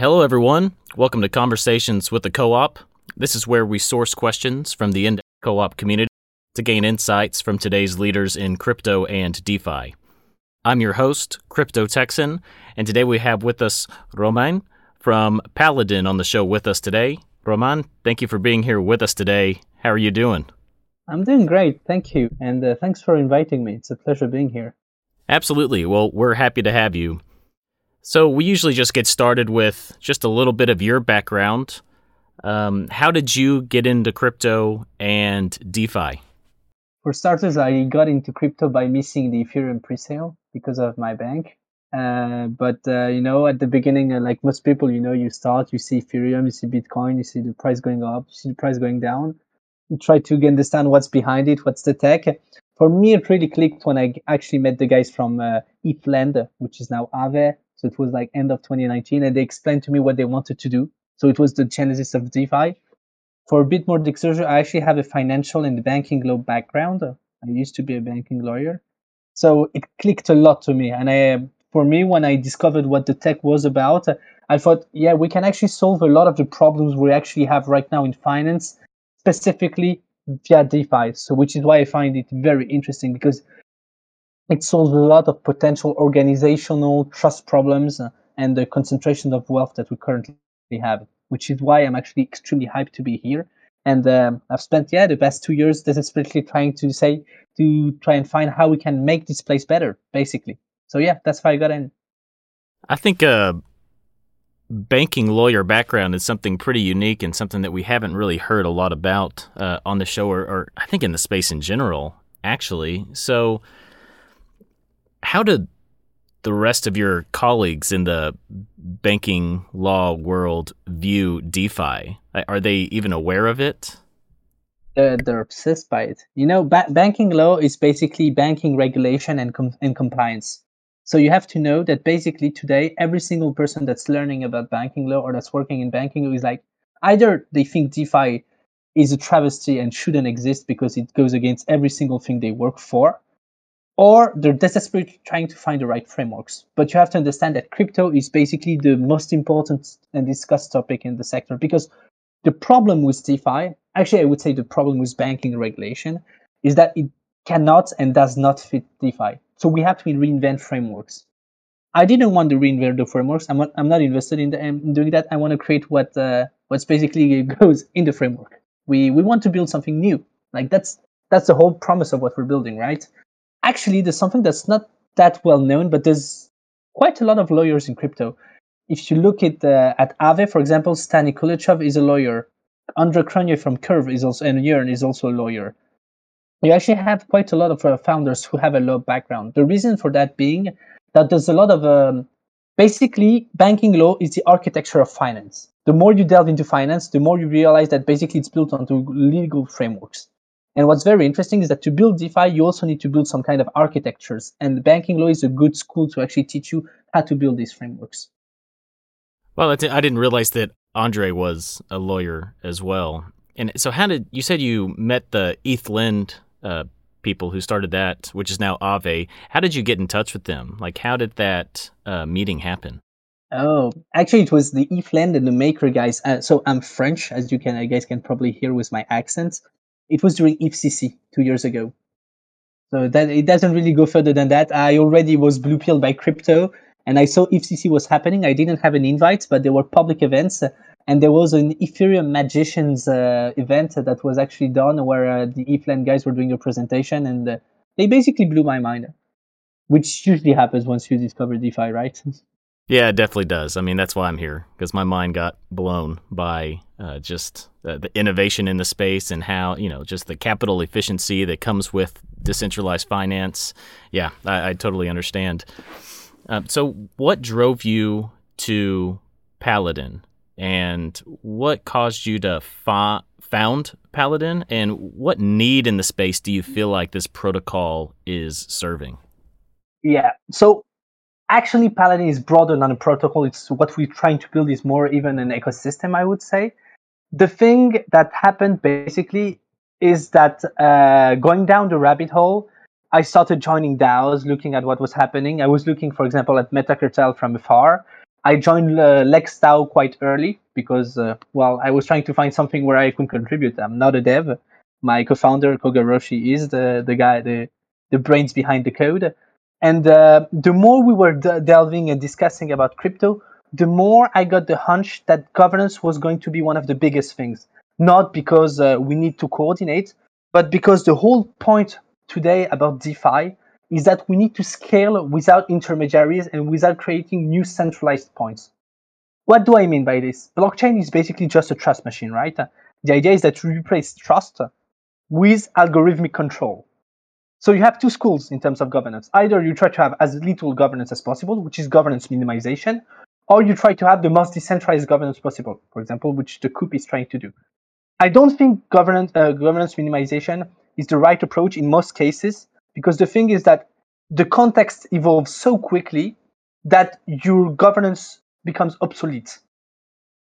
Hello, everyone. Welcome to Conversations with the Co op. This is where we source questions from the Index Co op community to gain insights from today's leaders in crypto and DeFi. I'm your host, Crypto Texan, and today we have with us Romain from Paladin on the show with us today. Romain, thank you for being here with us today. How are you doing? I'm doing great, thank you, and uh, thanks for inviting me. It's a pleasure being here. Absolutely. Well, we're happy to have you. So, we usually just get started with just a little bit of your background. Um, how did you get into crypto and DeFi? For starters, I got into crypto by missing the Ethereum presale because of my bank. Uh, but uh, you know, at the beginning, uh, like most people, you know, you start, you see Ethereum, you see Bitcoin, you see the price going up, you see the price going down. You try to understand what's behind it, what's the tech. For me, it really clicked when I actually met the guys from uh, ETHLend, which is now Aave. So it was like end of 2019, and they explained to me what they wanted to do. So it was the genesis of DeFi. For a bit more disclosure, I actually have a financial and banking law background. I used to be a banking lawyer. So it clicked a lot to me. And I, for me, when I discovered what the tech was about, I thought, yeah, we can actually solve a lot of the problems we actually have right now in finance, specifically via DeFi. So, which is why I find it very interesting because it solves a lot of potential organizational trust problems and the concentration of wealth that we currently have, which is why I'm actually extremely hyped to be here. And um, I've spent, yeah, the past two years desperately trying to say, to try and find how we can make this place better, basically. So, yeah, that's why I got in. I think a banking lawyer background is something pretty unique and something that we haven't really heard a lot about uh, on the show, or, or I think in the space in general, actually. So, how did the rest of your colleagues in the banking law world view DeFi? Are they even aware of it? They're, they're obsessed by it. You know, ba- banking law is basically banking regulation and, com- and compliance. So you have to know that basically today, every single person that's learning about banking law or that's working in banking is like either they think DeFi is a travesty and shouldn't exist because it goes against every single thing they work for, or they're desperately trying to find the right frameworks. But you have to understand that crypto is basically the most important and discussed topic in the sector because the problem with DeFi, actually, I would say the problem with banking regulation is that it cannot and does not fit DeFi. So we have to reinvent frameworks. I didn't want to reinvent the frameworks. I'm not, I'm not invested in, the, in doing that. I want to create what uh, what's basically goes in the framework. We we want to build something new. Like that's that's the whole promise of what we're building, right? Actually there's something that's not that well known, but there's quite a lot of lawyers in crypto. If you look at uh, at Aave, for example, Stani Kulechov is a lawyer. Andre Cronje from Curve is also and Yearn is also a lawyer. You actually have quite a lot of uh, founders who have a law background. The reason for that being that there's a lot of um, basically banking law is the architecture of finance. The more you delve into finance, the more you realize that basically it's built onto legal frameworks. And what's very interesting is that to build DeFi, you also need to build some kind of architectures. And banking law is a good school to actually teach you how to build these frameworks. Well, I didn't realize that Andre was a lawyer as well. And so, how did you said you met the ETHLend uh, people who started that, which is now Aave? How did you get in touch with them? Like, how did that uh, meeting happen? Oh, actually, it was the ETH ETHLend and the Maker guys. Uh, so I'm French, as you can, I guess, can probably hear with my accent. It was during EthCC two years ago. So that it doesn't really go further than that. I already was blue pilled by crypto and I saw EthCC was happening. I didn't have an invite, but there were public events. and there was an Ethereum Magicians uh, event that was actually done where uh, the ETHLend guys were doing a presentation and uh, they basically blew my mind, which usually happens once you discover DeFi, right? Yeah, it definitely does. I mean, that's why I'm here because my mind got blown by uh, just uh, the innovation in the space and how you know just the capital efficiency that comes with decentralized finance. Yeah, I, I totally understand. Uh, so, what drove you to Paladin, and what caused you to fa- found Paladin, and what need in the space do you feel like this protocol is serving? Yeah, so actually Paladin is broader than a protocol. It's what we're trying to build is more even an ecosystem, I would say. The thing that happened basically is that uh, going down the rabbit hole, I started joining DAOs, looking at what was happening. I was looking, for example, at MetaCartel from afar, I joined uh, LexDAO quite early because, uh, well, I was trying to find something where I could contribute. I'm not a dev. My co-founder Koga Roshi is the the guy, the the brains behind the code. And uh, the more we were de- delving and discussing about crypto, the more I got the hunch that governance was going to be one of the biggest things. Not because uh, we need to coordinate, but because the whole point today about DeFi is that we need to scale without intermediaries and without creating new centralized points. What do I mean by this? Blockchain is basically just a trust machine, right? The idea is that you replace trust with algorithmic control. So you have two schools in terms of governance. Either you try to have as little governance as possible, which is governance minimization, or you try to have the most decentralized governance possible, for example, which the COOP is trying to do. I don't think governance, uh, governance minimization is the right approach in most cases because the thing is that the context evolves so quickly that your governance becomes obsolete.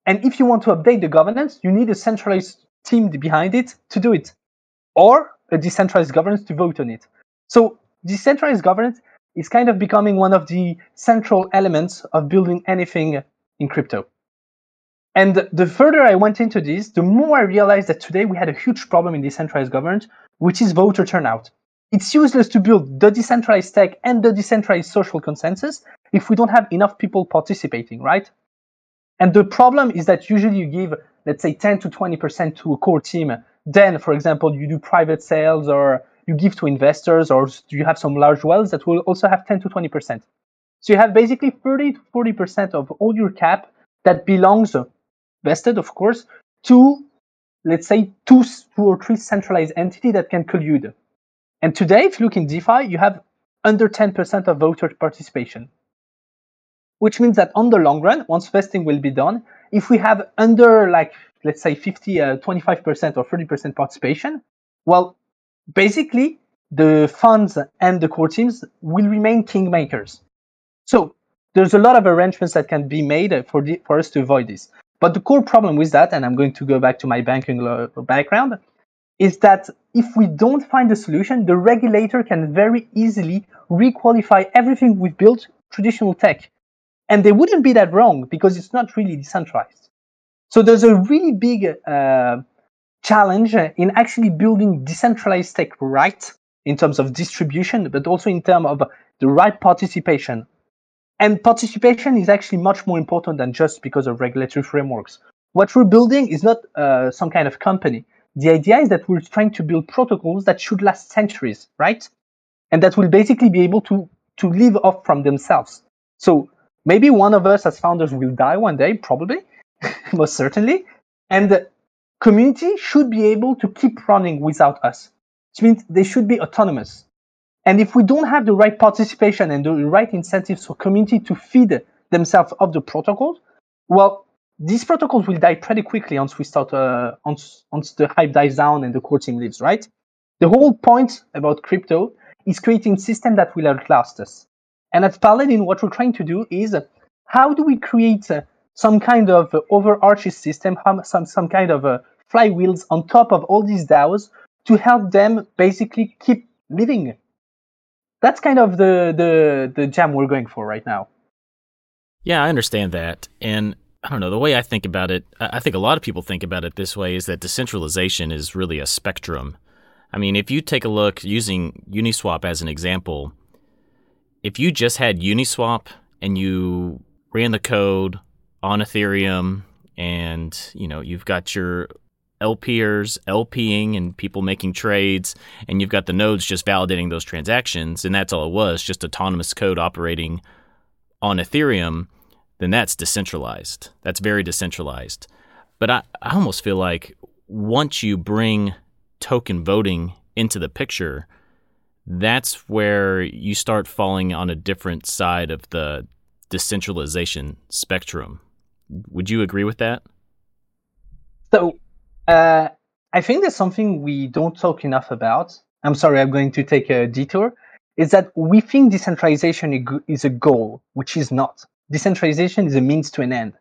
And if you want to update the governance, you need a centralized team behind it to do it, or a decentralized governance to vote on it. So decentralized governance is kind of becoming one of the central elements of building anything in crypto. And the further I went into this, the more I realized that today we had a huge problem in decentralized governance, which is voter turnout. It's useless to build the decentralized tech and the decentralized social consensus if we don't have enough people participating, right? And the problem is that usually you give, let's say, 10 to 20% to a core team. Then, for example, you do private sales or you give to investors or you have some large wells that will also have 10 to 20%. So you have basically 30 to 40% of all your cap that belongs, uh, vested of course, to, let's say, two, two or three centralized entity that can collude. And today, if you look in DeFi, you have under 10% of voter participation, which means that on the long run, once vesting will be done, if we have under like, let's say 50, uh, 25% or 30% participation, well, basically the funds and the core teams will remain kingmakers. So there's a lot of arrangements that can be made for, the, for us to avoid this. But the core problem with that, and I'm going to go back to my banking background, is that if we don't find a solution, the regulator can very easily requalify everything we've built traditional tech. And they wouldn't be that wrong because it's not really decentralized. So there's a really big uh, challenge in actually building decentralized tech right in terms of distribution, but also in terms of the right participation. And participation is actually much more important than just because of regulatory frameworks. What we're building is not uh, some kind of company. The idea is that we're trying to build protocols that should last centuries, right? And that will basically be able to, to live off from themselves. So maybe one of us as founders will die one day, probably, most certainly. And the community should be able to keep running without us. Which means they should be autonomous. And if we don't have the right participation and the right incentives for community to feed themselves of the protocols, well, these protocols will die pretty quickly once we start, uh, once, once the hype dies down and the core team leaves, right? The whole point about crypto is creating system that will outlast us. And at Paladin, what we're trying to do is how do we create uh, some kind of overarching system, some, some kind of uh, flywheels on top of all these DAOs to help them basically keep living. That's kind of the, the, the jam we're going for right now. Yeah, I understand that. And I don't know, the way I think about it, I think a lot of people think about it this way is that decentralization is really a spectrum. I mean, if you take a look using Uniswap as an example, if you just had Uniswap and you ran the code on Ethereum and, you know, you've got your LPers LPing and people making trades, and you've got the nodes just validating those transactions, and that's all it was, just autonomous code operating on Ethereum, then that's decentralized. That's very decentralized. But I, I almost feel like once you bring token voting into the picture, that's where you start falling on a different side of the decentralization spectrum. Would you agree with that? So uh, I think there's something we don't talk enough about. I'm sorry, I'm going to take a detour. Is that we think decentralization is a goal, which is not. Decentralization is a means to an end.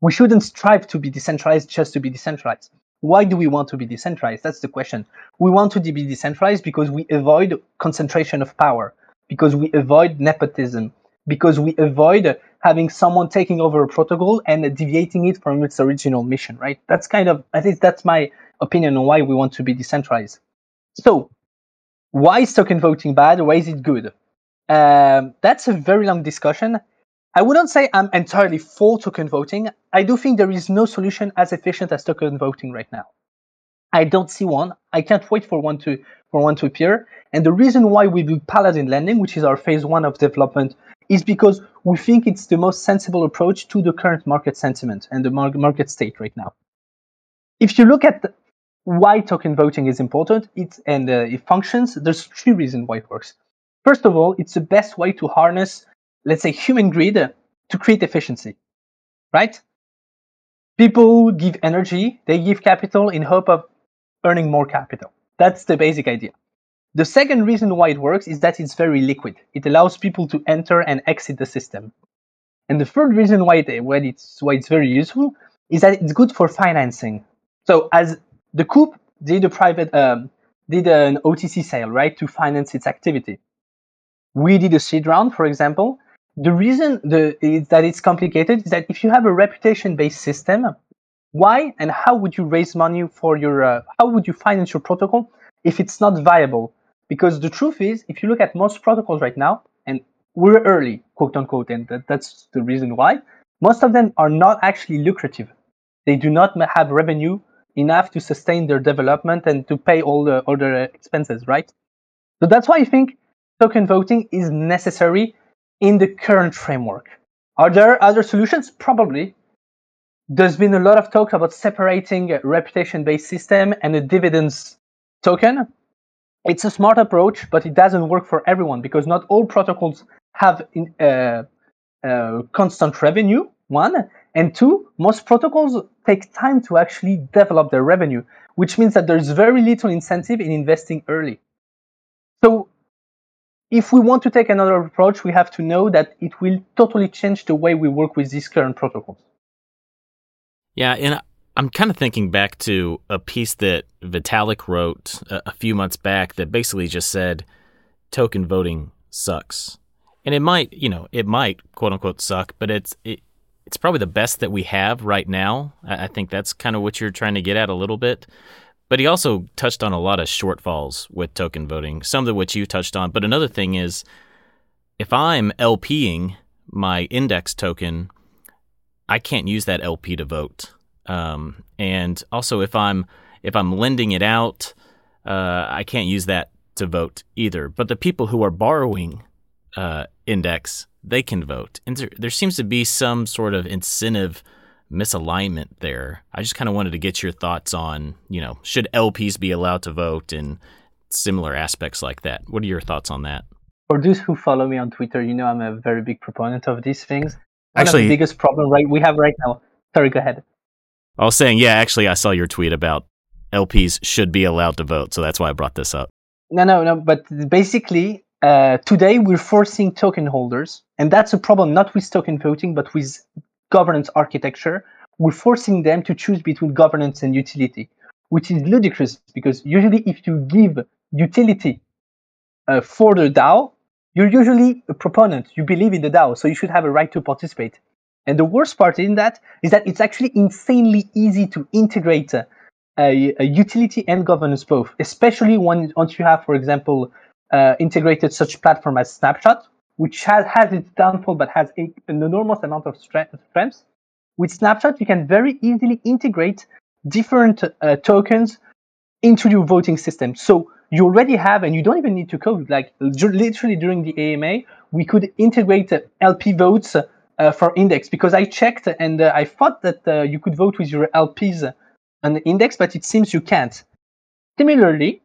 We shouldn't strive to be decentralized just to be decentralized. Why do we want to be decentralized? That's the question. We want to be decentralized because we avoid concentration of power, because we avoid nepotism, because we avoid having someone taking over a protocol and deviating it from its original mission, right? That's kind of, I think that's my opinion on why we want to be decentralized. So, why is token voting bad? Why is it good? Um, that's a very long discussion. I wouldn't say I'm entirely for token voting. I do think there is no solution as efficient as token voting right now. I don't see one. I can't wait for one to for one to appear. And the reason why we do Paladin lending, which is our phase one of development, is because we think it's the most sensible approach to the current market sentiment and the market state right now. If you look at why token voting is important it, and uh, it functions, there's three reasons why it works. First of all, it's the best way to harness, let's say, human greed to create efficiency, right? People give energy, they give capital in hope of earning more capital. That's the basic idea. The second reason why it works is that it's very liquid. It allows people to enter and exit the system. And the third reason why, it, why, it's, why it's very useful is that it's good for financing. So as the coup did a private um, did an OTC sale, right, to finance its activity. We did a seed round, for example. The reason the, is that it's complicated is that if you have a reputation-based system, why and how would you raise money for your uh, how would you finance your protocol if it's not viable? Because the truth is if you look at most protocols right now and we're early quote unquote and that, that's the reason why most of them are not actually lucrative. They do not have revenue enough to sustain their development and to pay all the other expenses right? So that's why i think token voting is necessary in the current framework. Are there other solutions? Probably there's been a lot of talk about separating a reputation-based system and a dividends token. It's a smart approach, but it doesn't work for everyone because not all protocols have in, uh, uh, constant revenue. One and two, most protocols take time to actually develop their revenue, which means that there's very little incentive in investing early. So if we want to take another approach, we have to know that it will totally change the way we work with these current protocols. Yeah, and I'm kind of thinking back to a piece that Vitalik wrote a, a few months back that basically just said token voting sucks. And it might, you know, it might quote unquote suck, but it's it, it's probably the best that we have right now. I, I think that's kind of what you're trying to get at a little bit. But he also touched on a lot of shortfalls with token voting, some of which you touched on. But another thing is, if I'm LPing my index token I can't use that LP to vote. Um, and also, if I'm if I'm lending it out, uh, I can't use that to vote either. But the people who are borrowing uh, index, they can vote. And there, there seems to be some sort of incentive misalignment there. I just kind of wanted to get your thoughts on, you know, should LPs be allowed to vote and similar aspects like that. What are your thoughts on that? For those who follow me on Twitter, you know I'm a very big proponent of these things. One actually, of the biggest problem right we have right now. Sorry, go ahead. I was saying, yeah, actually, I saw your tweet about LPs should be allowed to vote, so that's why I brought this up. No, no, no. But basically, uh, today we're forcing token holders, and that's a problem not with token voting, but with governance architecture. We're forcing them to choose between governance and utility, which is ludicrous because usually, if you give utility uh, for the DAO, you're usually a proponent. You believe in the DAO, so you should have a right to participate. And the worst part in that is that it's actually insanely easy to integrate a, a, a utility and governance both, especially when once you have, for example, uh, integrated such platform as Snapshot, which has, has its downfall but has a, an enormous amount of strength. With Snapshot, you can very easily integrate different uh, tokens into your voting system. So you already have, and you don't even need to code. Like literally during the AMA, we could integrate LP votes uh, for index because I checked and uh, I thought that uh, you could vote with your LPs on the index, but it seems you can't. Similarly,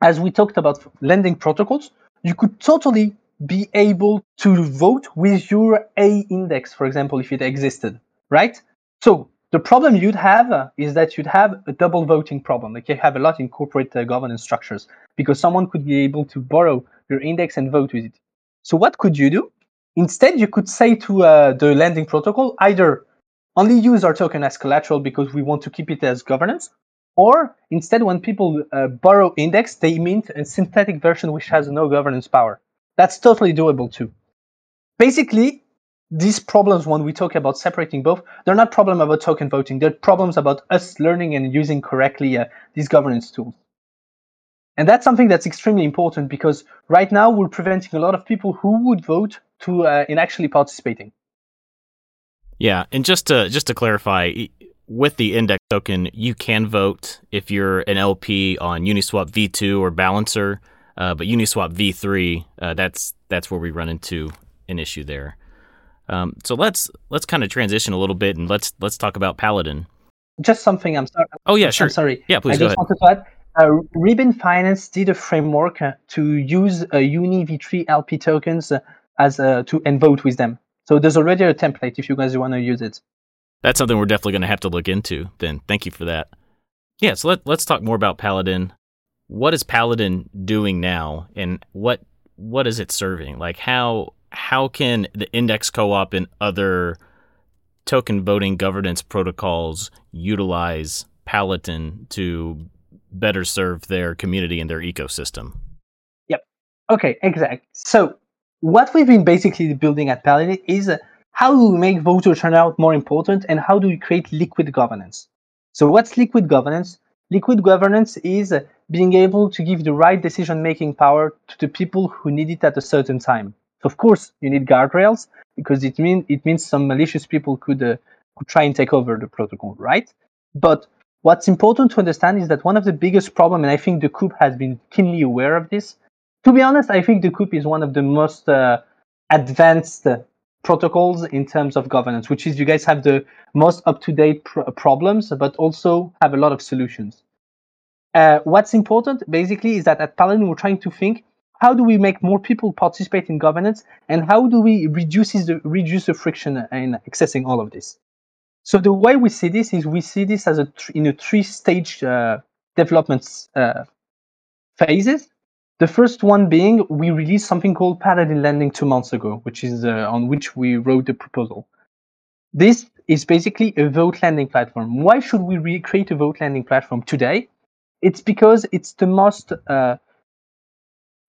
as we talked about lending protocols, you could totally be able to vote with your A index, for example, if it existed, right? So the problem you'd have uh, is that you'd have a double voting problem, like you have a lot in corporate uh, governance structures, because someone could be able to borrow your index and vote with it. So what could you do? Instead, you could say to uh, the lending protocol either only use our token as collateral because we want to keep it as governance, or instead, when people uh, borrow index, they mint a synthetic version which has no governance power. That's totally doable too. basically, these problems when we talk about separating both, they're not problem about token voting. They're problems about us learning and using correctly uh, these governance tools. And that's something that's extremely important because right now we're preventing a lot of people who would vote to uh, in actually participating. Yeah, and just to just to clarify, with the index token, you can vote if you're an LP on Uniswap V2 or Balancer, uh, but Uniswap V3, uh, that's that's where we run into an issue there. Um, so let's let's kind of transition a little bit and let's let's talk about Paladin. Just something I'm sorry. Oh yeah, sure. I'm sorry. Yeah, please I go just ahead. wanted to add. Uh, Ribbon Finance did a framework uh, to use a Uni V3 LP tokens uh, as uh, to and vote with them. So there's already a template if you guys want to use it. That's something we're definitely going to have to look into. Then thank you for that. Yeah, so let, let's talk more about Paladin. What is Paladin doing now, and what what is it serving? Like how how can the index co-op and other token voting governance protocols utilize Paladin to better serve their community and their ecosystem? Yep. Okay, exactly. So what we've been basically building at Paladin is uh, how do we make voter turnout more important and how do we create liquid governance? So what's liquid governance? Liquid governance is uh, being able to give the right decision making power to the people who need it at a certain time. So of course you need guardrails because it mean it means some malicious people could uh, could try and take over the protocol, right? But what's important to understand is that one of the biggest problem, and I think the coup has been keenly aware of this. To be honest, I think the coup is one of the most uh, advanced protocols in terms of governance, which is you guys have the most up-to-date pr- problems, but also have a lot of solutions. Uh, what's important basically is that at Paladin we're trying to think how do we make more people participate in governance and how do we reduce the reduce the friction in accessing all of this. So the way we see this is we see this as a in a three-stage uh, development uh, phases. The first one being we released something called Paladin Lending two months ago, which is uh, on which we wrote the proposal. This is basically a vote lending platform. Why should we recreate a vote lending platform today? It's because it's the most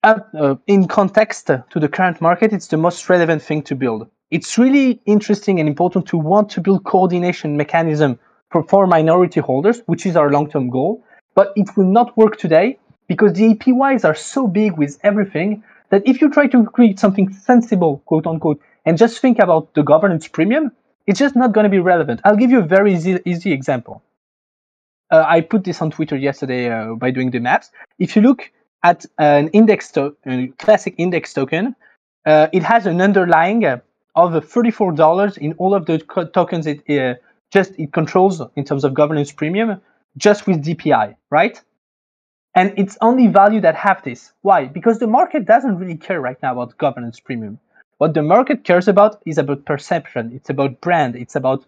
uh, in context to the current market. It's the most relevant thing to build. It's really interesting and important to want to build coordination mechanism for, for minority holders, which is our long-term goal. But it will not work today because the APYs are so big with everything that if you try to create something sensible, quote unquote, and just think about the governance premium, it's just not going to be relevant. I'll give you a very easy, easy example. Uh, I put this on Twitter yesterday uh, by doing the maps. If you look at an index to- a classic index token, uh, it has an underlying uh, of $34 in all of the co- tokens it uh, just it controls in terms of governance premium, just with DPI, right? And it's only valued at half this. Why? Because the market doesn't really care right now about governance premium. What the market cares about is about perception, it's about brand, it's about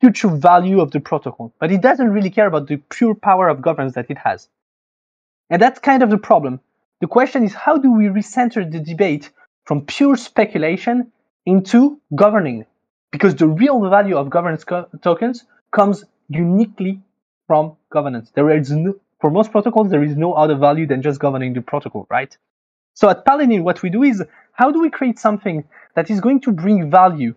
future value of the protocol. But it doesn't really care about the pure power of governance that it has. And that's kind of the problem. The question is how do we recenter the debate from pure speculation into governing? Because the real value of governance co- tokens comes uniquely from governance. There is no, for most protocols, there is no other value than just governing the protocol, right? So at Paladin, what we do is how do we create something that is going to bring value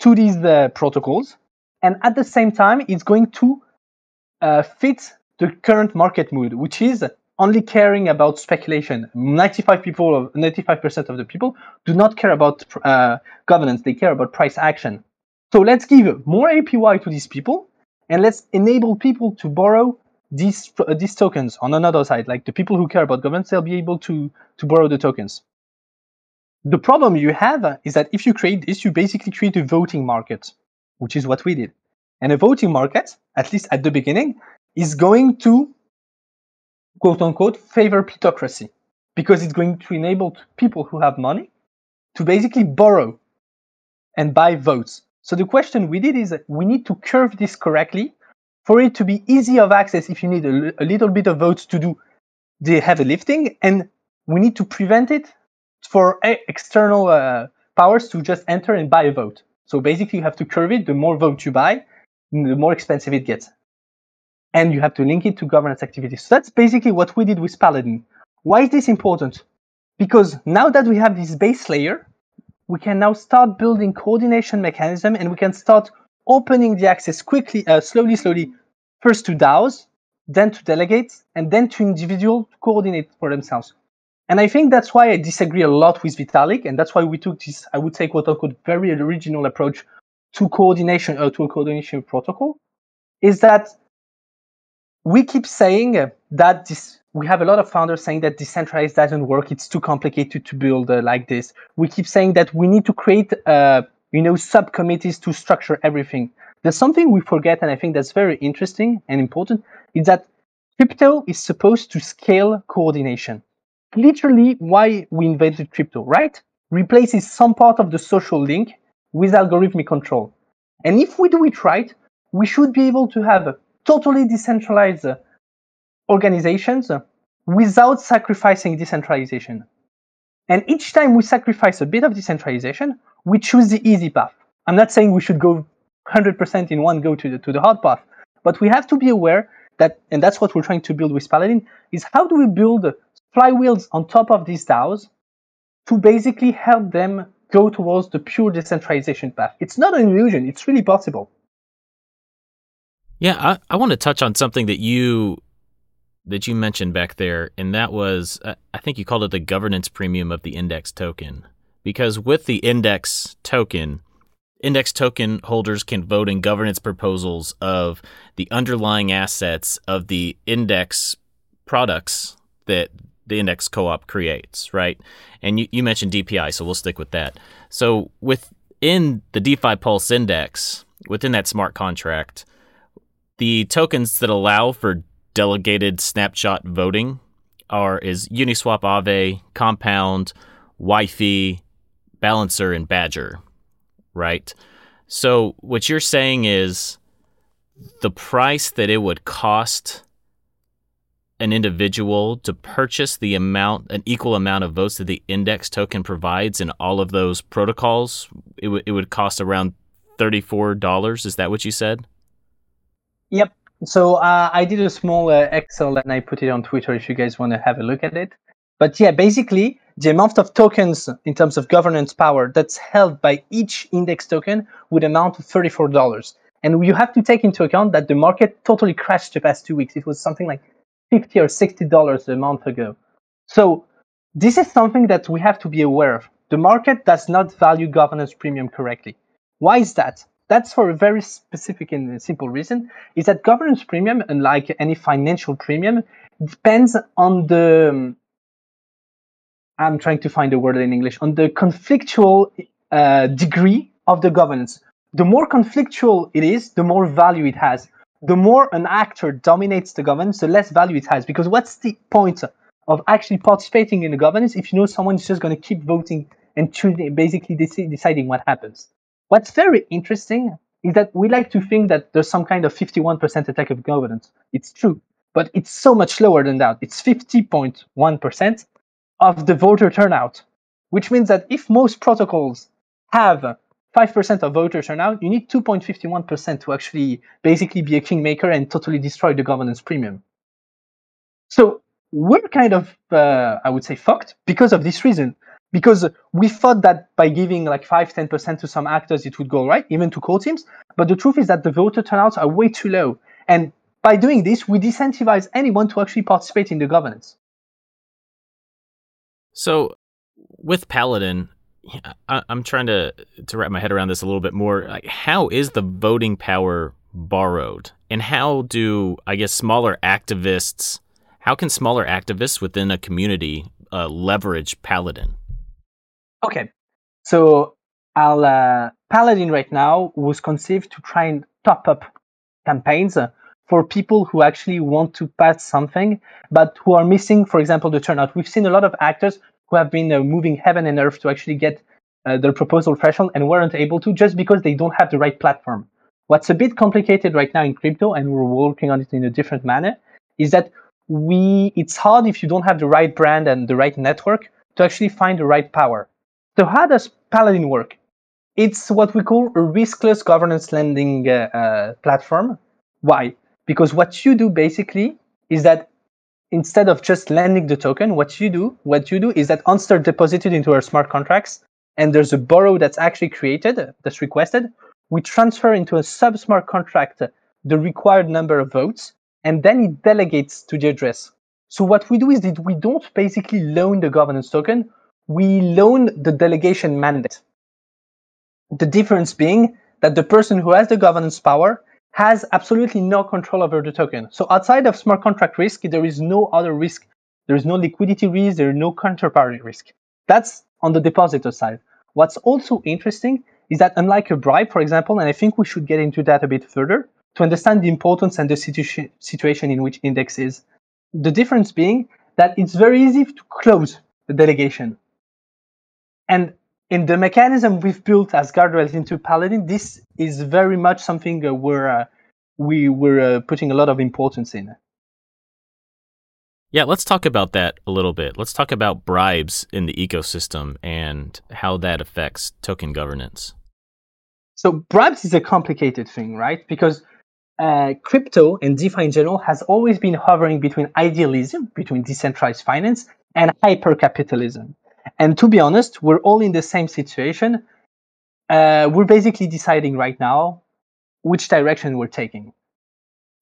to these uh, protocols, and at the same time, it's going to uh, fit the current market mood, which is only caring about speculation. 95 people, 95% of the people do not care about uh, governance; they care about price action. So let's give more APY to these people, and let's enable people to borrow these uh, these tokens on another side. Like the people who care about governance, they'll be able to to borrow the tokens. The problem you have is that if you create this, you basically create a voting market, which is what we did. And a voting market, at least at the beginning, is going to quote unquote favor plutocracy because it's going to enable people who have money to basically borrow and buy votes. So the question we did is we need to curve this correctly for it to be easy of access if you need a, little bit of votes to do the heavy lifting and we need to prevent it for external uh, powers to just enter and buy a vote. So basically you have to curve it. The more votes you buy, the more expensive it gets and you have to link it to governance activities. So that's basically what we did with Paladin. Why is this important? Because now that we have this base layer, we can now start building coordination mechanism and we can start opening the access quickly, uh, slowly, slowly, first to DAOs, then to delegates, and then to individuals to coordinate for themselves. And I think that's why I disagree a lot with Vitalik, and that's why we took this, I would say, quote unquote, very original approach to coordination or uh, to a coordination protocol, is that we keep saying that this we have a lot of founders saying that decentralized doesn't work. It's too complicated to build uh, like this. We keep saying that we need to create uh, you know subcommittees to structure everything. There's something we forget and i think that's very interesting and important is that crypto is supposed to scale coordination. Literally why we invented crypto right? Replaces some part of the social link with algorithmic control. And if we do it right we should be able to have totally decentralized organizations without sacrificing decentralization. And each time we sacrifice a bit of decentralization, we choose the easy path. I'm not saying we should go 100% in one go to the, to the hard path, but we have to be aware that, and that's what we're trying to build with Paladin, is how do we build flywheels on top of these DAOs to basically help them go towards the pure decentralization path. It's not an illusion, it's really possible. Yeah, I, I want to touch on something that you that you mentioned back there, and that was uh, I think you called it the governance premium of the index token. Because with the index token, index token holders can vote in governance proposals of the underlying assets of the index products that the index co-op creates, right? And you, you mentioned DPI, so we'll stick with that. So within the DeFi Pulse index, within that smart contract, the tokens that allow for delegated snapshot voting are is Uniswap Aave, Compound, YFI, Balancer, and Badger, right? So what you're saying is the price that it would cost an individual to purchase the amount, an equal amount of votes that the index token provides in all of those protocols, it, w- it would cost around $34. Is that what you said? Yep. So uh, I did a small uh, Excel and I put it on Twitter if you guys want to have a look at it. But yeah, basically, the amount of tokens in terms of governance power that's held by each index token would amount to $34. And you have to take into account that the market totally crashed the past two weeks. It was something like 50 or 60 dollars a month ago. So this is something that we have to be aware of. The market does not value governance premium correctly. Why is that? That's for a very specific and simple reason, is that governance premium, unlike any financial premium, depends on the, I'm trying to find a word in English, on the conflictual uh, degree of the governance. The more conflictual it is, the more value it has. The more an actor dominates the governance, the less value it has. Because what's the point of actually participating in the governance if you know someone is just going to keep voting and basically deciding what happens? What's very interesting is that we like to think that there's some kind of 51% attack of governance. It's true, but it's so much lower than that. It's 50.1% of the voter turnout, which means that if most protocols have 5% of voter turnout, you need 2.51% to actually basically be a kingmaker and totally destroy the governance premium. So we're kind of, uh, I would say, fucked because of this reason because we thought that by giving like 5 10% to some actors it would go right even to core teams. But the truth is that the voter turnouts are way too low. And by doing this we disincentivize anyone to actually participate in the governance. So with paladin I, am trying to to wrap my head around this a little bit more. Like how is the voting power borrowed? And how do i guess smaller activists how can smaller activists within a community uh, leverage paladin Okay, so our uh, Paladin right now was conceived to try and top up campaigns uh, for people who actually want to pass something, but who are missing, for example, the turnout. We've seen a lot of actors who have been uh, moving heaven and earth to actually get uh, their proposal threshold and weren't able to just because they don't have the right platform. What's a bit complicated right now in crypto, and we're working on it in a different manner, is that we it's hard if you don't have the right brand and the right network to actually find the right power. So how does Paladin work? It's what we call a riskless governance lending uh, uh, platform. Why? Because what you do basically is that instead of just lending the token, what you do, what you do is that once deposited into our smart contracts, and there's a borrow that's actually created, that's requested, we transfer into a sub smart contract the required number of votes, and then it delegates to the address. So what we do is that we don't basically loan the governance token, we loan the delegation mandate. The difference being that the person who has the governance power has absolutely no control over the token. So outside of smart contract risk, there is no other risk. There is no liquidity risk, there is no counterparty risk. That's on the depositor side. What's also interesting is that unlike a bribe, for example, and I think we should get into that a bit further to understand the importance and the situ- situation in which index is. The difference being that it's very easy to close the delegation. And in the mechanism we've built as guardrails into Paladin, this is very much something uh, we're, uh, we were uh, putting a lot of importance in. Yeah, let's talk about that a little bit. Let's talk about bribes in the ecosystem and how that affects token governance. So bribes is a complicated thing, right? Because uh, crypto and DeFi in general has always been hovering between idealism, between decentralized finance, and hypercapitalism. And to be honest, we're all in the same situation. Uh, we're basically deciding right now which direction we're taking.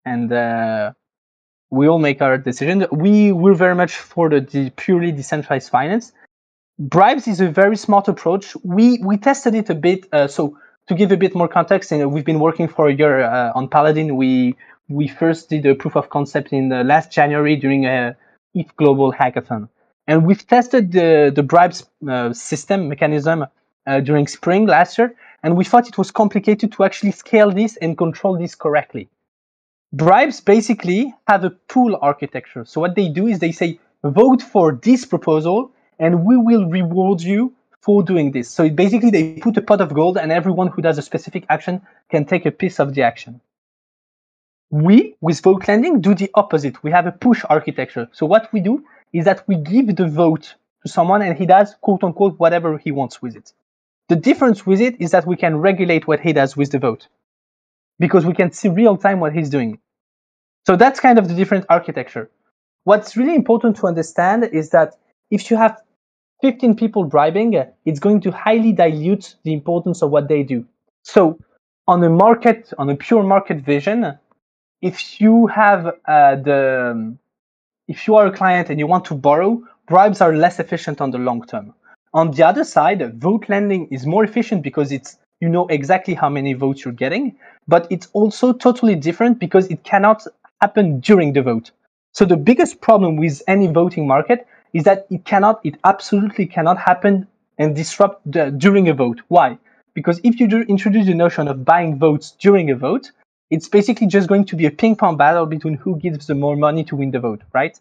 And uh, we all make our decision. We we're very much for the, the purely decentralized finance. Bribes is a very smart approach. We we tested it a bit. Uh, so to give a bit more context, and we've been working for a year uh, on Paladin. We we first did a proof of concept in the last January during a ETH Global Hackathon, and we've tested the the bribes uh, system mechanism uh, during spring last year, and we thought it was complicated to actually scale this and control this correctly. Bribes basically have a pool architecture. So what they do is they say vote for this proposal, and we will reward you for doing this. So basically they put a pot of gold and everyone who does a specific action can take a piece of the action. We, with vote lending, do the opposite. We have a push architecture. So what we do is that we give the vote to someone and he does quote unquote whatever he wants with it. The difference with it is that we can regulate what he does with the vote because we can see real time what he's doing. So that's kind of the different architecture. What's really important to understand is that if you have 15 people bribing, it's going to highly dilute the importance of what they do. So, on a market, on a pure market vision, if you have uh, the, if you are a client and you want to borrow, bribes are less efficient on the long term. On the other side, vote lending is more efficient because it's you know exactly how many votes you're getting, but it's also totally different because it cannot happen during the vote. So the biggest problem with any voting market is that it cannot, it absolutely cannot happen and disrupt the, during a vote. Why? Because if you introduce the notion of buying votes during a vote, it's basically just going to be a ping pong battle between who gives the more money to win the vote, right?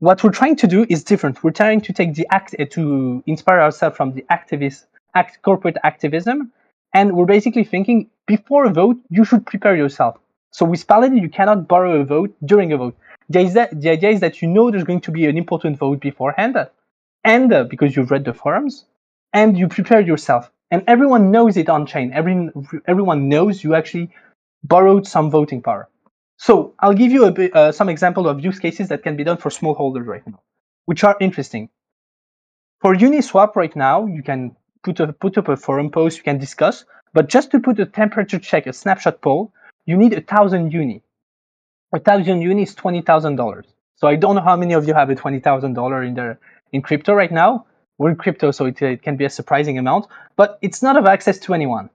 What we're trying to do is different. We're trying to take the act uh, to inspire ourselves from the activist act corporate activism, and we're basically thinking before a vote you should prepare yourself. So with Paladin, you cannot borrow a vote during a vote the idea, the idea is that you know there's going to be an important vote beforehand, and uh, because you've read the forums, and you prepare yourself, and everyone knows it on chain. Every, everyone knows you actually borrowed some voting power. So I'll give you a bit, uh, some example of use cases that can be done for small holders right now, which are interesting. For Uniswap right now, you can put, a, put up a forum post, you can discuss, but just to put a temperature check, a snapshot poll, you need a thousand uni a thousand uni is twenty thousand dollars. So I don't know how many of you have a twenty thousand dollar in there in crypto right now. We're in crypto, so it, it, can be a surprising amount, but it's not of access to anyone,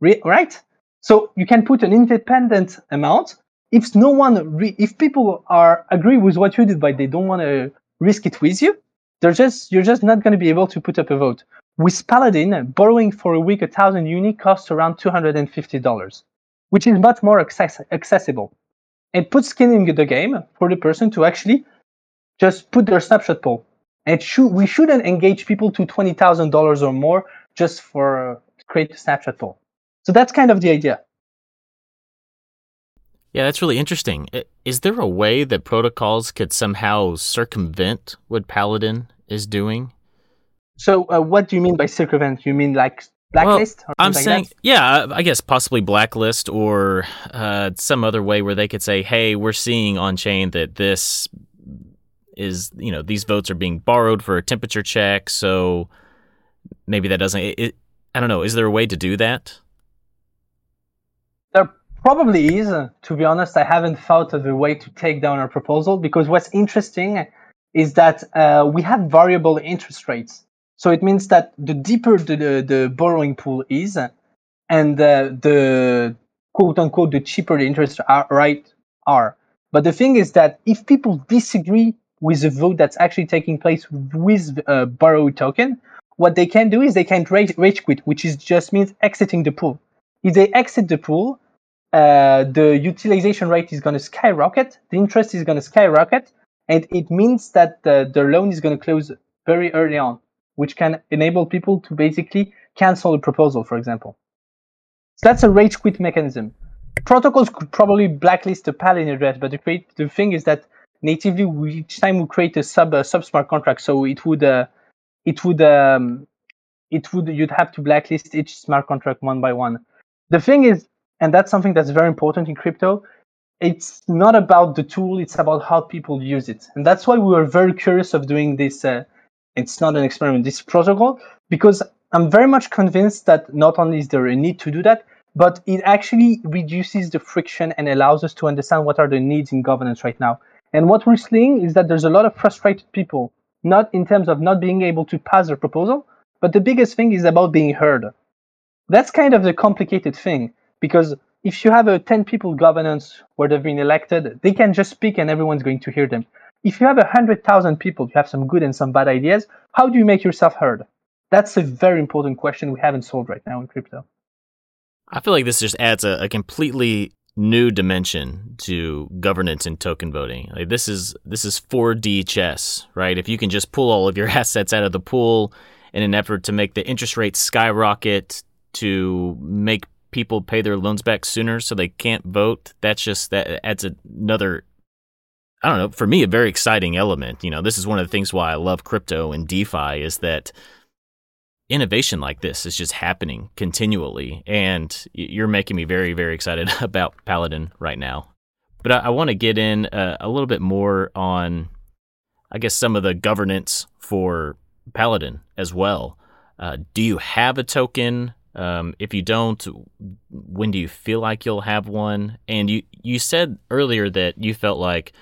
Re- right? So you can put an independent amount. If no one, re- if people are agree with what you did, but they don't want to risk it with you, they're just you're just not going to be able to put up a vote. With Paladin, borrowing for a week a thousand uni costs around two hundred and fifty dollars, which is much more access- accessible and puts skin in the game for the person to actually just put their snapshot poll. And should, we shouldn't engage people to twenty thousand dollars or more just for uh, create a snapshot poll. So that's kind of the idea. Yeah, that's really interesting. Is there a way that protocols could somehow circumvent what Paladin is doing? So, uh, what do you mean by circumvent? You mean like blacklist? Well, I'm like saying, that? yeah, I guess possibly blacklist or uh, some other way where they could say, hey, we're seeing on chain that this is, you know, these votes are being borrowed for a temperature check. So maybe that doesn't. It, it, I don't know. Is there a way to do that? Probably is. To be honest, I haven't thought of a way to take down our proposal because what's interesting is that uh, we have variable interest rates. So it means that the deeper the, the, the borrowing pool is, and uh, the quote unquote the cheaper the interest are, are. But the thing is that if people disagree with the vote that's actually taking place with a uh, borrowed token, what they can do is they can rage, rage quit, which is just means exiting the pool. If they exit the pool, uh, the utilization rate is going to skyrocket, the interest is going to skyrocket, and it means that the, loan is going to close very early on, which can enable people to basically cancel the proposal, for example. So that's a rage quit mechanism. Protocols could probably blacklist the Paladin address, but the, create, the thing is that natively, we, each time we create a sub sub smart contract, so it would uh, it would um, it would you'd have to blacklist each smart contract one by one. The thing is, and that's something that's very important in crypto. It's not about the tool; it's about how people use it, and that's why we were very curious of doing this. Uh, it's not an experiment, this protocol, because I'm very much convinced that not only is there a need to do that, but it actually reduces the friction and allows us to understand what are the needs in governance right now. And what we're seeing is that there's a lot of frustrated people not in terms of not being able to pass a proposal, but the biggest thing is about being heard. That's kind of the complicated thing because if you have a 10 people governance where they've been elected, they can just speak and everyone's going to hear them. If you have 100,000 people, you have some good and some bad ideas, how do you make yourself heard? That's a very important question we haven't solved right now in crypto. I feel like this just adds a, a completely new dimension to governance and token voting. Like this is this is 4D chess, right? If you can just pull all of your assets out of the pool in an effort to make the interest rates skyrocket to make people pay their loans back sooner so they can't vote, that's just that adds another I don't know, for me a very exciting element. You know, this is one of the things why I love crypto and DeFi is that innovation like this is just happening continually, and you're making me very, very excited about Paladin right now. But I, I want to get in uh, a little bit more on, I guess, some of the governance for Paladin as well. Uh, do you have a token? Um, if you don't, when do you feel like you'll have one? And you you said earlier that you felt like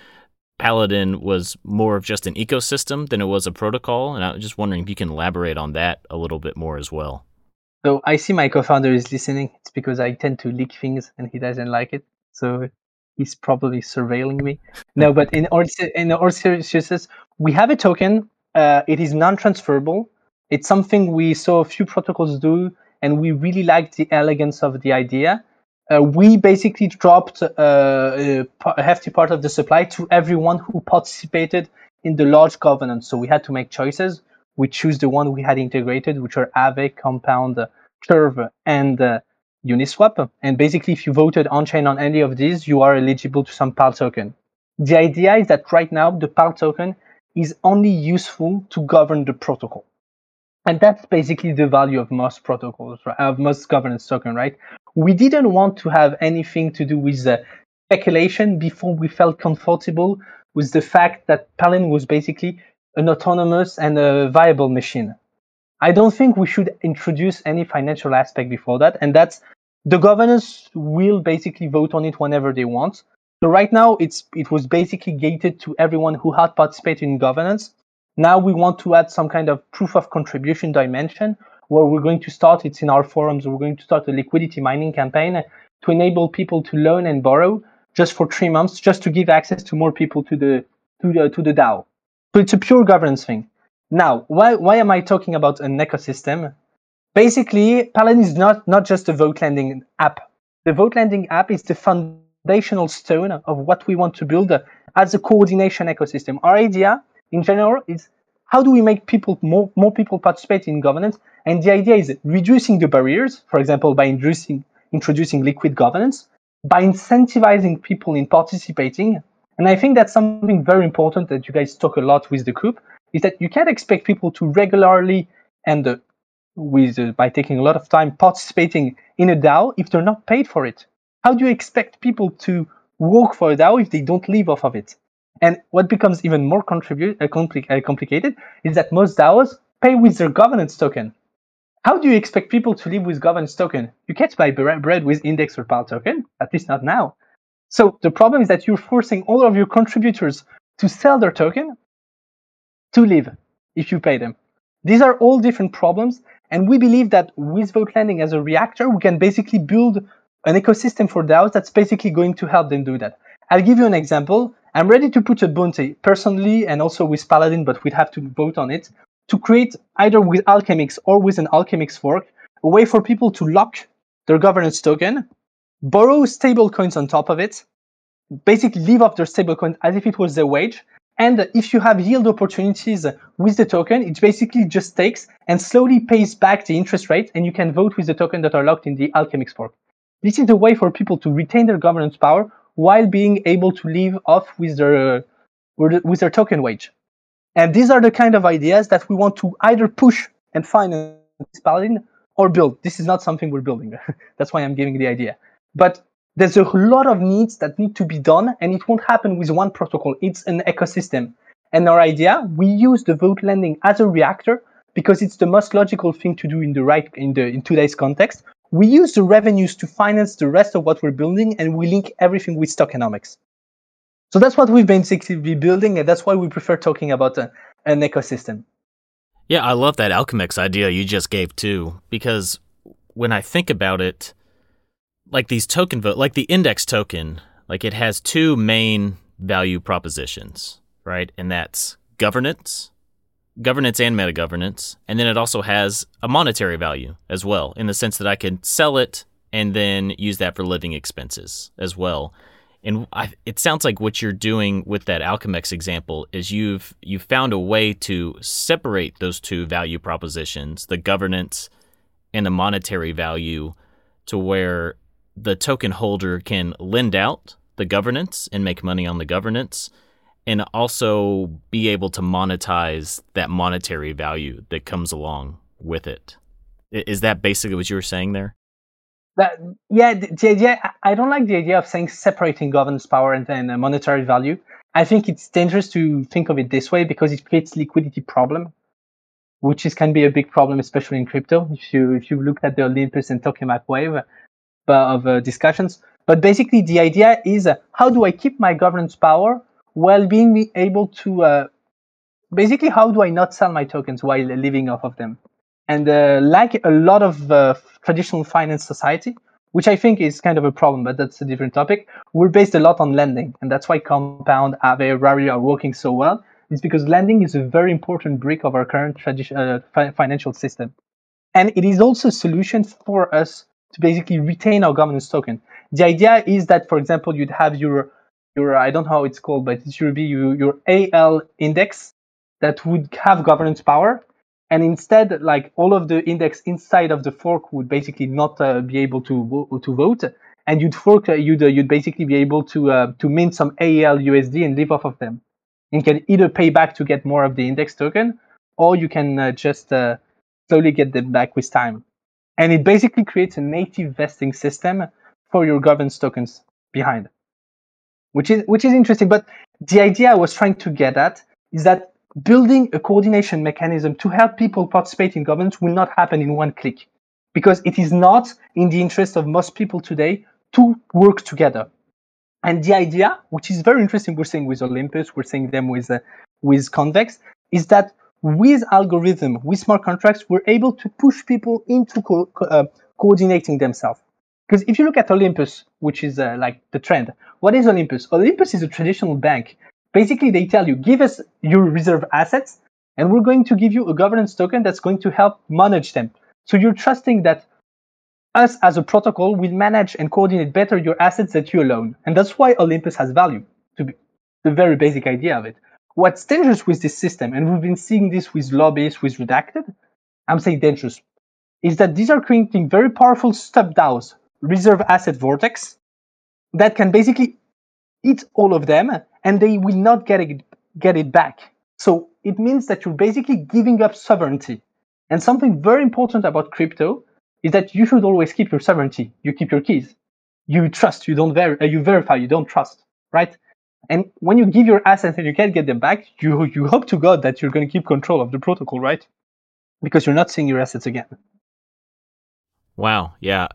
Paladin was more of just an ecosystem than it was a protocol. And I was just wondering if you can elaborate on that a little bit more as well. So I see my co-founder is listening. It's because I tend to leak things and he doesn't like it. So he's probably surveilling me. No, but in all in all seriousness, we have a token. Uh, it is non-transferable. It's something we saw a few protocols do, and we really liked the elegance of the idea uh, we basically dropped uh, a, a, hefty part of the supply to everyone who participated in the large covenant. So we had to make choices. We choose the one we had integrated, which are Aave, Compound, Curve, and uh, Uniswap. And basically, if you voted on chain on any of these, you are eligible to some PAL token. The idea is that right now, the PAL token is only useful to govern the protocol. And that's basically the value of most protocols, right? of most governance token, right? we didn't want to have anything to do with the speculation before we felt comfortable with the fact that Paladin was basically an autonomous and a viable machine. I don't think we should introduce any financial aspect before that, and that's the governors will basically vote on it whenever they want. So right now, it's it was basically gated to everyone who had participated in governance. Now we want to add some kind of proof of contribution dimension where we're going to start, it's in our forums, we're going to start a liquidity mining campaign to enable people to loan and borrow just for three months, just to give access to more people to the to the to the DAO. So it's a pure governance thing. Now, why why am I talking about an ecosystem? Basically, Paladin is not not just a vote lending app. The vote lending app is the foundational stone of what we want to build as a coordination ecosystem. Our idea, in general, is how do we make people more, more people participate in governance? And the idea is reducing the barriers, for example, by introducing, introducing liquid governance, by incentivizing people in participating. And I think that's something very important that you guys talk a lot with the coup, is that you can't expect people to regularly and uh, with uh, by taking a lot of time participating in a DAO if they're not paid for it. How do you expect people to work for a DAO if they don't live off of it? And what becomes even more contribute, uh, compli- uh, complicated is that most DAOs pay with their governance token. How do you expect people to live with governance token? You can't buy bread with index or PAL token, at least not now. So the problem is that you're forcing all of your contributors to sell their token to live if you pay them. These are all different problems, and we believe that with Vote Lending as a reactor, we can basically build an ecosystem for DAOs that's basically going to help them do that. I'll give you an example. I'm ready to put a bounty personally and also with Paladin, but we'd have to vote on it to create either with Alchemix or with an Alchemix fork a way for people to lock their governance token, borrow stable coins on top of it, basically live off their stable coin as if it was their wage. And if you have yield opportunities with the token, it basically just takes and slowly pays back the interest rate, and you can vote with the token that are locked in the Alchemix fork. This is a way for people to retain their governance power while being able to live off with their uh, with their token wage. And these are the kind of ideas that we want to either push and finance Paladin or build. This is not something we're building. That's why I'm giving the idea. But there's a lot of needs that need to be done, and it won't happen with one protocol. It's an ecosystem. And our idea, we use the vote lending as a reactor because it's the most logical thing to do in the right in the in today's context. We use the revenues to finance the rest of what we're building, and we link everything with tokenomics. So that's what we've basically been building, and that's why we prefer talking about a, an ecosystem. Yeah, I love that Alchemix idea you just gave too, because when I think about it, like these token vote, like the index token, like it has two main value propositions, right? And that's governance, governance and meta governance, and then it also has a monetary value as well, in the sense that I can sell it and then use that for living expenses as well. And I, it sounds like what you're doing with that Alchemix example is you've you found a way to separate those two value propositions, the governance and the monetary value, to where the token holder can lend out the governance and make money on the governance, and also be able to monetize that monetary value that comes along with it. Is that basically what you were saying there? That, yeah, idea. I don't like the idea of saying separating governance power and then monetary value. I think it's dangerous to think of it this way because it creates liquidity problem, which is can be a big problem, especially in crypto. If you if you look at the Olympus and Tokemak wave uh, of uh, discussions, but basically the idea is uh, how do I keep my governance power while being able to uh, basically how do I not sell my tokens while living off of them? And uh, like a lot of uh, traditional finance society, which I think is kind of a problem, but that's a different topic. We're based a lot on lending, and that's why Compound, Aave, Rari are working so well. It's because lending is a very important brick of our current tradi- uh, fi- financial system, and it is also a solution for us to basically retain our governance token. The idea is that, for example, you'd have your your I don't know how it's called, but it should be your, your AL index that would have governance power, and instead like all of the index inside of the fork would basically not uh, be able to to vote. And you'd fork uh, you'd uh, you'd basically be able to uh, to mint some alUSD and live off of them. And can either pay back to get more of the index token or you can uh, just uh, slowly get them back with time. And it basically creates a native vesting system for your governance tokens behind which is which is interesting but the idea I was trying to get at is that building a coordination mechanism to help people participate in governance will not happen in one click because it is not in the interest of most people today to work together. And the idea, which is very interesting, we're seeing with Olympus, we're seeing them with uh, with Convex, is that with algorithm, with smart contracts, we're able to push people into co- uh, coordinating themselves. Because if you look at Olympus, which is uh, like the trend, what is Olympus? Olympus is a traditional bank. Basically they tell you give us your reserve assets and we're going to give you a governance token that's going to help manage them. So you're trusting that us as a protocol will manage and coordinate better your assets than you alone. And that's why olympus has value to be the very basic idea of it. What's dangerous with this system and we've been seeing this with lobbies with redacted i'm saying dangerous is that these are creating very powerful sub DAOs, reserve asset vortex, that can basically eat all of them and they will not get it, get it back. So it means that you're basically giving up sovereignty. And something very important about crypto is that you should always keep your sovereignty. You keep your keys. You trust. You don't ver- uh, you verify. You don't trust, right? And when you give your assets and you can't get them back, you you hope to God that you're going to keep control of the protocol, right? Because you're not seeing your assets again. Wow. Yeah.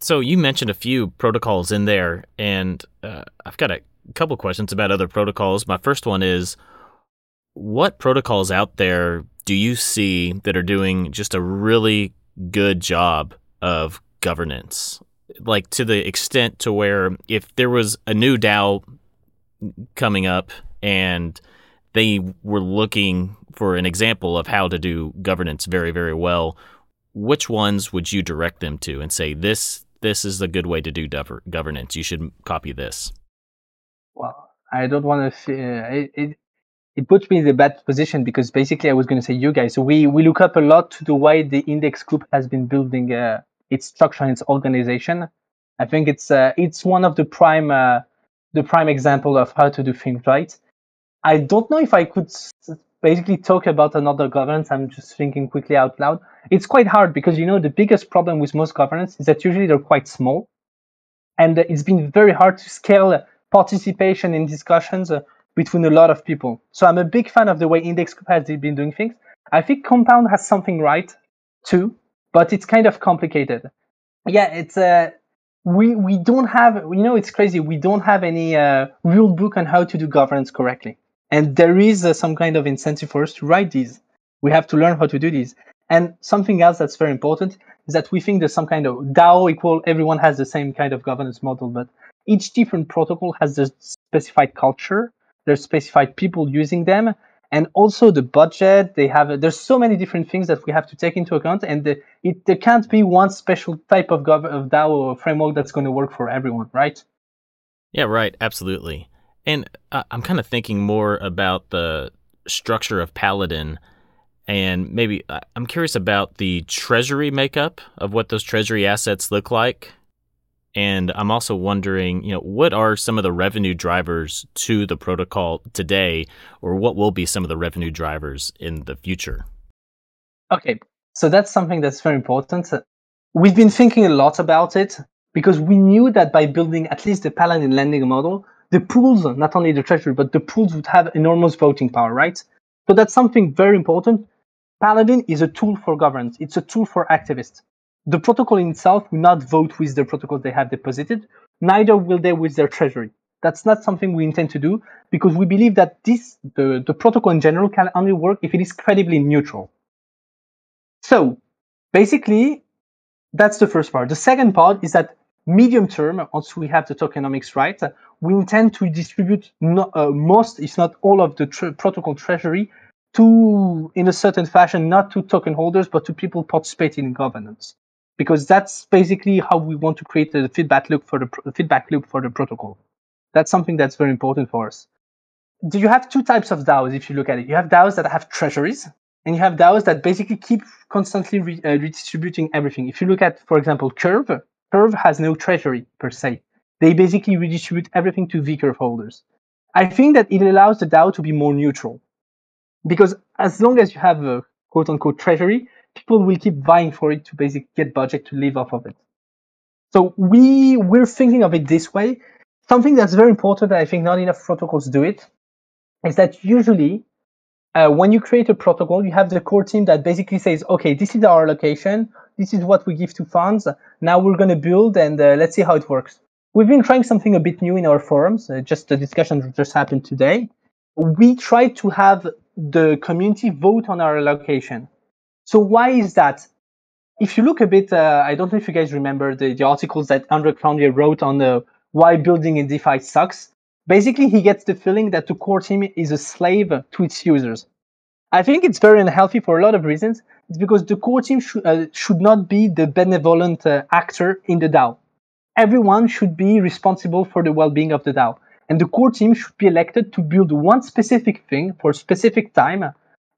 So you mentioned a few protocols in there, and uh, I've got a couple questions about other protocols. My first one is what protocols out there do you see that are doing just a really good job of governance? Like to the extent to where if there was a new DAO coming up and they were looking for an example of how to do governance very, very well, which ones would you direct them to and say this this is a good way to do governance? You should copy this. Well, I don't want to. Uh, it, it, it puts me in a bad position because basically I was going to say you guys. So we we look up a lot to the way the index co-op has been building uh, its structure and its organization. I think it's uh, it's one of the prime uh, the prime example of how to do things right. I don't know if I could basically talk about another governance. I'm just thinking quickly out loud. It's quite hard because you know the biggest problem with most governance is that usually they're quite small, and it's been very hard to scale participation in discussions uh, between a lot of people. So I'm a big fan of the way Index Co-op has been doing things. I think Compound has something right too, but it's kind of complicated. Yeah, it's uh, we we don't have you know it's crazy. We don't have any uh, rule book on how to do governance correctly. And there is uh, some kind of incentive for us to write these. We have to learn how to do these. And something else that's very important is that we think there's some kind of DAO equal, everyone has the same kind of governance model, but each different protocol has their specified culture, there's specified people using them, and also the budget. They have, there's so many different things that we have to take into account, and the, it, there can't be one special type of, gov- of DAO or framework that's going to work for everyone, right? Yeah, right. Absolutely. And uh, I'm kind of thinking more about the structure of Paladin, and maybe uh, I'm curious about the treasury makeup of what those treasury assets look like. And I'm also wondering, you know, what are some of the revenue drivers to the protocol today, or what will be some of the revenue drivers in the future? Okay, so that's something that's very important. We've been thinking a lot about it because we knew that by building at least the Paladin lending model, the pools, not only the treasury, but the pools would have enormous voting power, right? So that's something very important. Paladin is a tool for governance. It's a tool for activists. The protocol itself will not vote with the protocols they have deposited, neither will they with their treasury. That's not something we intend to do because we believe that this, the, the protocol in general can only work if it is credibly neutral. So basically, that's the first part. The second part is that medium term, once we have the tokenomics right, we intend to distribute no, uh, most, if not all, of the tr- protocol treasury to, in a certain fashion, not to token holders, but to people participating in governance. Because that's basically how we want to create the feedback loop for the feedback loop for the protocol. That's something that's very important for us. Do you have two types of DAOs if you look at it? You have DAOs that have treasuries, and you have DAOs that basically keep constantly re- uh, redistributing everything. If you look at, for example, Curve, Curve has no treasury per se. They basically redistribute everything to vCurve holders. I think that it allows the DAO to be more neutral. Because as long as you have a quote unquote treasury, people will keep vying for it to basically get budget to live off of it. So we we're thinking of it this way. Something that's very important that I think not enough protocols do it is that usually uh, when you create a protocol, you have the core team that basically says, okay, this is our allocation, this is what we give to funds. Now we're going to build and uh, let's see how it works. We've been trying something a bit new in our forums. Uh, just the discussion just happened today. We try to have the community vote on our allocation. So why is that? If you look a bit, uh, I don't know if you guys remember the, the articles that Andre Cronje wrote on the why building in DeFi sucks. Basically, he gets the feeling that the core team is a slave to its users. I think it's very unhealthy for a lot of reasons. It's because the core team sh- uh, should not be the benevolent uh, actor in the DAO everyone should be responsible for the well-being of the DAO. And the core team should be elected to build one specific thing for a specific time.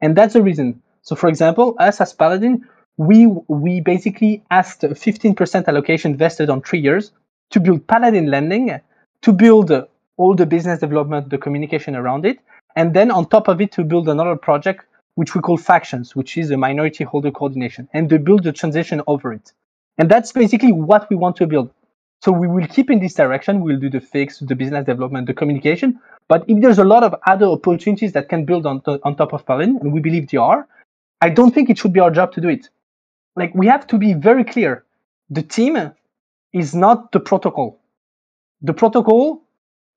And that's the reason. So for example, us as Paladin, we we basically asked 15% allocation vested on three years to build Paladin lending, to build all the business development, the communication around it, and then on top of it to build another project which we call factions, which is a minority holder coordination, and to build the transition over it. And that's basically what we want to build. So we will keep in this direction. We'll do the fix, the business development, the communication. But if there's a lot of other opportunities that can build on, to, on top of Paladin, and we believe they are, I don't think it should be our job to do it. Like we have to be very clear. the team is not the protocol. The protocol,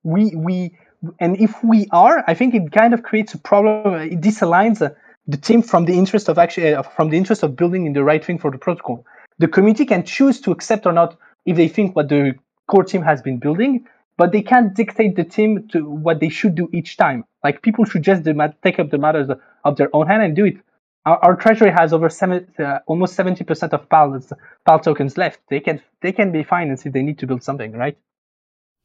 we we and if we are, I think it kind of creates a problem. It disaligns the team from the interest of actually uh, from the interest of building in the right thing for the protocol. The community can choose to accept or not if they think what the core team has been building, but they can't dictate the team to what they should do each time. Like people should just take up the matters of their own hand and do it. Our, our treasury has over seven, uh, almost seventy percent of PAL, PAL tokens left. They can they can be financed if they need to build something, right?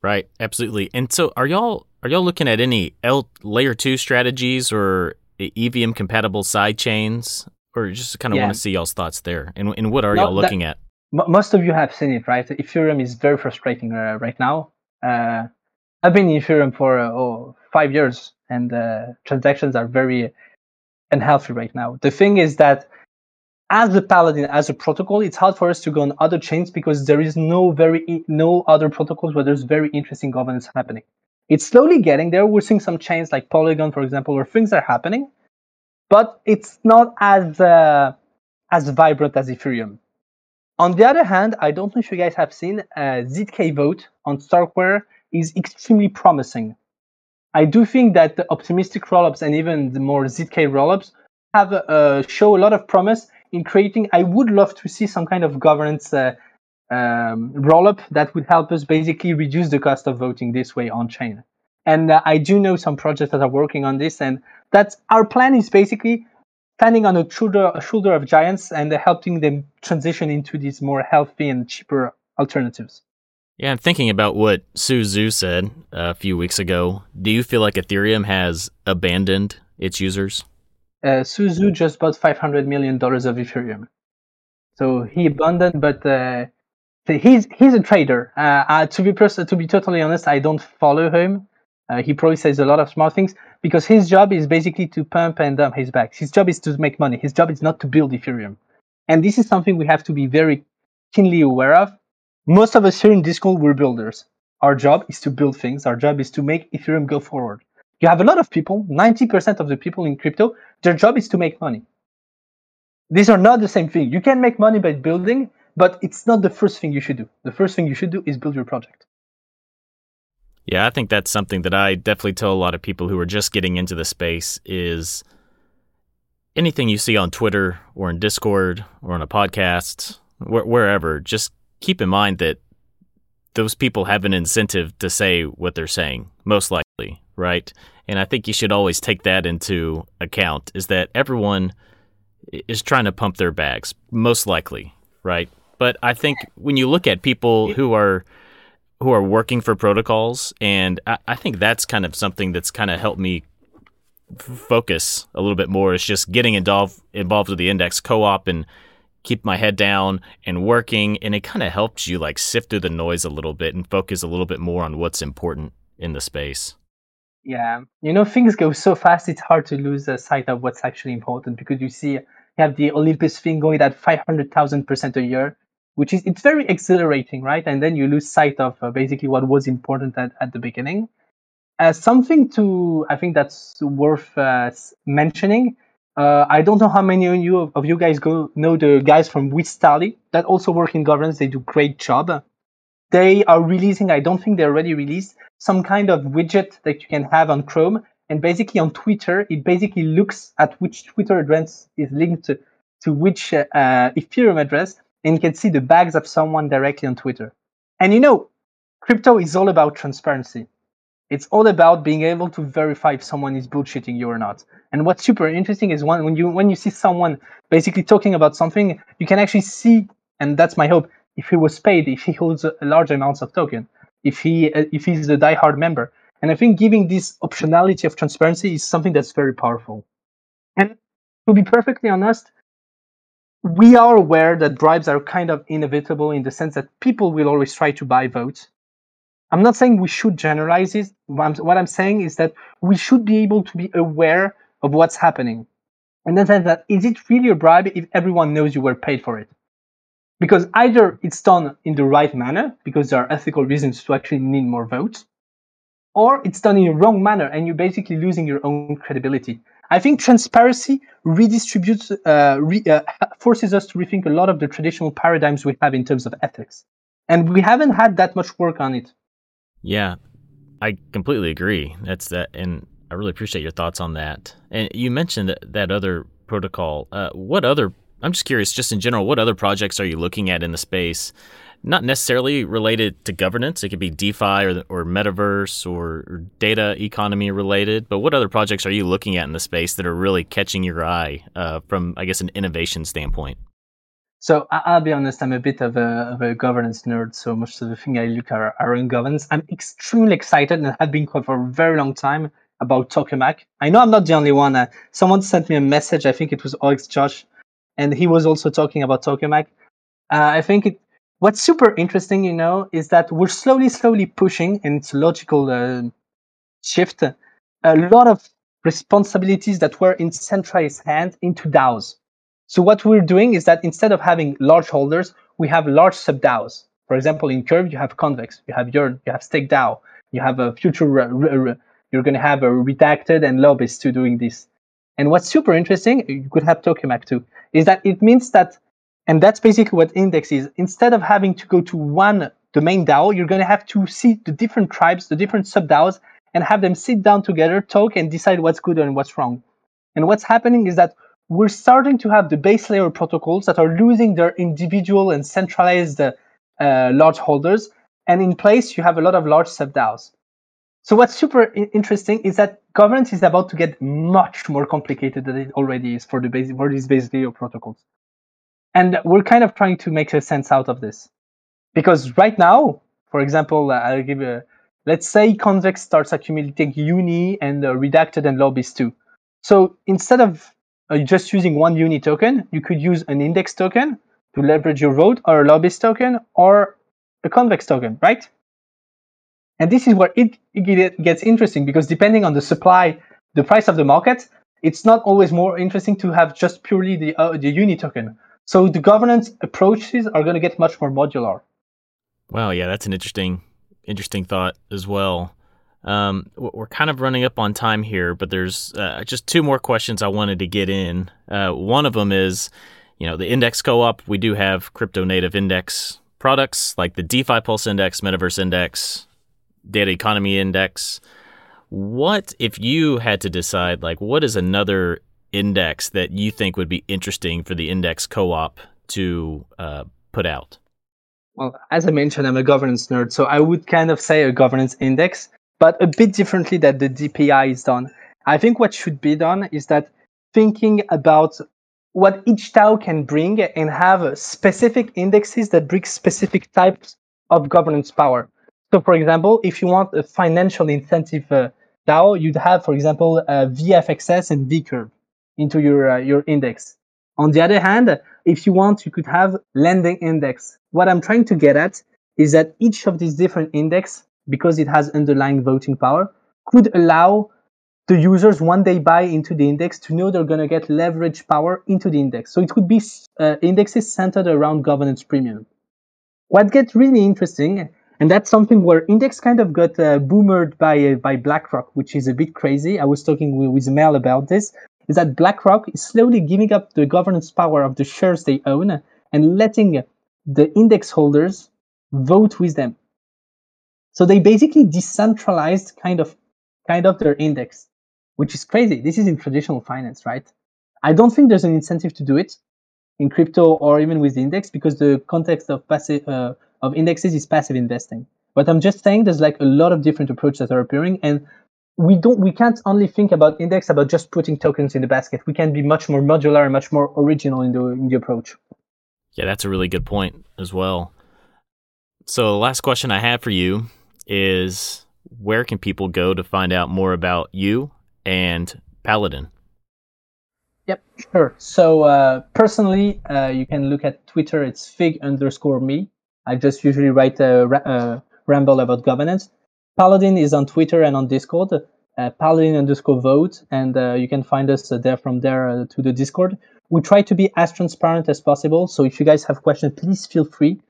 Right, absolutely. And so, are y'all are y'all looking at any L layer two strategies or EVM compatible side chains, or just kind of yeah. want to see y'all's thoughts there? And and what are no, y'all looking that, at? Most of you have seen it, right? Ethereum is very frustrating uh, right now. Uh, I've been in Ethereum for uh, oh, five years, and uh, transactions are very unhealthy right now. The thing is that as a paladin, as a protocol, it's hard for us to go on other chains because there is no very no other protocols where there's very interesting governance happening. It's slowly getting there. We're seeing some chains like Polygon, for example, where things are happening, but it's not as uh, as vibrant as Ethereum. On the other hand, I don't know if you guys have seen uh, ZK vote on Starkware is extremely promising. I do think that the optimistic rollups and even the more ZK rollups have uh, show a lot of promise in creating. I would love to see some kind of governance uh, um, rollup that would help us basically reduce the cost of voting this way on chain. And uh, I do know some projects that are working on this, and that's our plan is basically standing on a shoulder, shoulder of giants and helping them transition into these more healthy and cheaper alternatives. Yeah, I'm thinking about what Su Zhu said a few weeks ago. Do you feel like Ethereum has abandoned its users? Uh, Su Zhu just bought $500 million of Ethereum. So he abandoned, but uh, he's he's a trader. Uh, uh, to be pers- to be totally honest, I don't follow him. Uh, he probably says a lot of smart things because his job is basically to pump and dump his bags. His job is to make money. His job is not to build Ethereum. And this is something we have to be very keenly aware of most of us here in Discord, we're builders. Our job is to build things. Our job is to make Ethereum go forward. You have a lot of people, 90% of the people in crypto, their job is to make money. These are not the same thing. You can make money by building, but it's not the first thing you should do. The first thing you should do is build your project. Yeah, I think that's something that I definitely tell a lot of people who are just getting into the space is anything you see on Twitter or in Discord or on a podcast, wh- wherever, just keep in mind that those people have an incentive to say what they're saying, most likely, right? And I think you should always take that into account is that everyone is trying to pump their bags, most likely, right? But I think when you look at people who are who are working for protocols, and I, I think that's kind of something that's kind of helped me f- focus a little bit more. Is just getting involved involved with the index co-op and keep my head down and working and it kind of helps you like sift through the noise a little bit and focus a little bit more on what's important in the space yeah you know things go so fast it's hard to lose sight of what's actually important because you see you have the olympus thing going at 500000% a year which is it's very exhilarating right and then you lose sight of uh, basically what was important at, at the beginning uh, something to i think that's worth uh, mentioning uh, I don't know how many of you, of you guys go know the guys from Wistali that also work in governance. They do great job. They are releasing, I don't think they're already released, some kind of widget that you can have on Chrome. And basically on Twitter, it basically looks at which Twitter address is linked to, to which uh, Ethereum address, and you can see the bags of someone directly on Twitter. And you know, crypto is all about transparency. It's all about being able to verify if someone is bullshitting you or not. And what's super interesting is when, you when you see someone basically talking about something, you can actually see, and that's my hope, if he was paid, if he holds a, large amounts of token, if he uh, if he's a diehard member. And I think giving this optionality of transparency is something that's very powerful. And to be perfectly honest, we are aware that bribes are kind of inevitable in the sense that people will always try to buy votes I'm not saying we should generalize it. What I'm, saying is that we should be able to be aware of what's happening. And then that is it really a bribe if everyone knows you were paid for it? Because either it's done in the right manner, because there are ethical reasons to actually need more votes, or it's done in a wrong manner and you're basically losing your own credibility. I think transparency redistributes, uh, re, uh, forces us to rethink a lot of the traditional paradigms we have in terms of ethics. And we haven't had that much work on it. Yeah, I completely agree. That's that. And I really appreciate your thoughts on that. And you mentioned that, that other protocol. Uh, what other, I'm just curious, just in general, what other projects are you looking at in the space? Not necessarily related to governance. It could be DeFi or, or metaverse or, or data economy related. But what other projects are you looking at in the space that are really catching your eye uh, from, I guess, an innovation standpoint? So I'll be honest, I'm a bit of a, of a governance nerd. So most of the things I look at are in governance. I'm extremely excited and have been for a very long time about Tokemak. I know I'm not the only one. Uh, someone sent me a message. I think it was Alex Josh, and he was also talking about Tokemak. Uh, I think it, what's super interesting, you know, is that we're slowly, slowly pushing, and it's a logical uh, shift, a lot of responsibilities that were in centralized hands into DAOs. So what we're doing is that instead of having large holders, we have large sub DAOs. For example, in Curve, you have Convex, you have Yearn, you have Stake DAO, you have a future you're going to have a redacted and lobbyist to doing this. And what's super interesting, you could have Tokemak too, is that it means that, and that's basically what index is. Instead of having to go to one domain DAO, you're going to have to see the different tribes, the different sub DAOs, and have them sit down together, talk, and decide what's good and what's wrong. And what's happening is that we're starting to have the base layer protocols that are losing their individual and centralized uh, large holders. And in place, you have a lot of large sub DAOs. So what's super interesting is that governance is about to get much more complicated than it already is for the basic for these base layer protocols. And we're kind of trying to make a sense out of this. Because right now, for example, uh, I'll give a let's say Convex starts accumulating uni and uh, redacted and lobbies too. So instead of uh, just using one uni token, you could use an index token to leverage your vote or a lobbyist token or a convex token, right? And this is where it, it gets interesting because depending on the supply, the price of the market, it's not always more interesting to have just purely the uh, the uni token. So the governance approaches are going to get much more modular. Wow, yeah, that's an interesting interesting thought as well. Um, we're kind of running up on time here, but there's uh, just two more questions I wanted to get in. Uh, one of them is, you know, the index co-op. We do have crypto native index products like the DeFi Pulse Index, Metaverse Index, data economy index. What if you had to decide, like, what is another index that you think would be interesting for the index co op to uh, put out? Well, as I mentioned, I'm a governance nerd, so I would kind of say a governance index, but a bit differently that the DPI is done. I think what should be done is that thinking about what each DAO can bring and have specific indexes that bring specific types of governance power. So, for example, if you want a financial incentive uh, DAO, you'd have, for example, uh, VFXS and VCurve into your uh, your index. On the other hand, if you want, you could have lending index. What I'm trying to get at is that each of these different index, because it has underlying voting power, could allow the users when they buy into the index to know they're going to get leverage power into the index. So it could be uh, indexes centered around governance premium. What gets really interesting and that's something where index kind of got uh, boomered by uh, by BlackRock, which is a bit crazy. I was talking with, with Mel about this. Is that BlackRock is slowly giving up the governance power of the shares they own and letting the index holders vote with them. So they basically decentralized kind of kind of their index, which is crazy. This is in traditional finance, right? I don't think there's an incentive to do it in crypto or even with the index because the context of passive uh, of indexes is passive investing. But I'm just saying there's like a lot of different approaches that are appearing and we don't we can't only think about index about just putting tokens in the basket. We can be much more modular and much more original in the in the approach. Yeah, that's a really good point as well. So the last question I have for you is where can people go to find out more about you and Paladin? Yep, sure. So uh, personally, uh, you can look at Twitter. It's fig underscore me. I just usually write a, a ramble about governance. Paladin is on Twitter and on Discord. Uh, Paladin underscore vote, and uh, you can find us uh, there from there uh, to the Discord. We try to be as transparent as possible. So if you guys have questions, please feel free.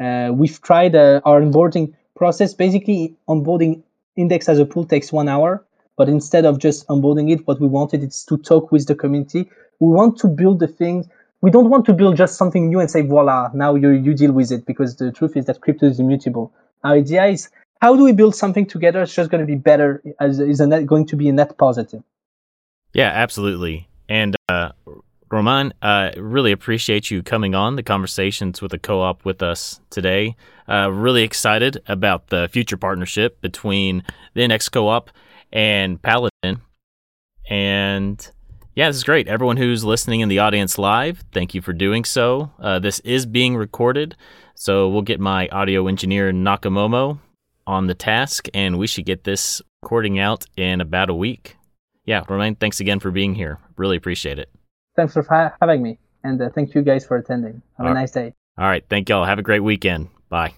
Uh, we've tried our onboarding process. Basically, onboarding index as a pool takes one hour. But instead of just onboarding it, what we wanted is to talk with the community. We want to build the things. We don't want to build just something new and say, voila, now you, you deal with it. Because the truth is that crypto is immutable. Our idea is how do we build something together? It's just going to be better. As is a net, going to be a net positive. Yeah, absolutely. And uh, Romain, uh, really appreciate you coming on the conversations with the co-op with us today. Uh, really excited about the future partnership between the Index Co-op and Paladin. And yeah, this is great. Everyone who's listening in the audience live, thank you for doing so. Uh, this is being recorded, so we'll get my audio engineer Nakamomo on the task, and we should get this recording out in about a week. Yeah, Romain, thanks again for being here. Really appreciate it. Thanks for having me, and uh, thank you guys for attending. Have All a nice day. All right, thank y'all. Have a great weekend. Bye.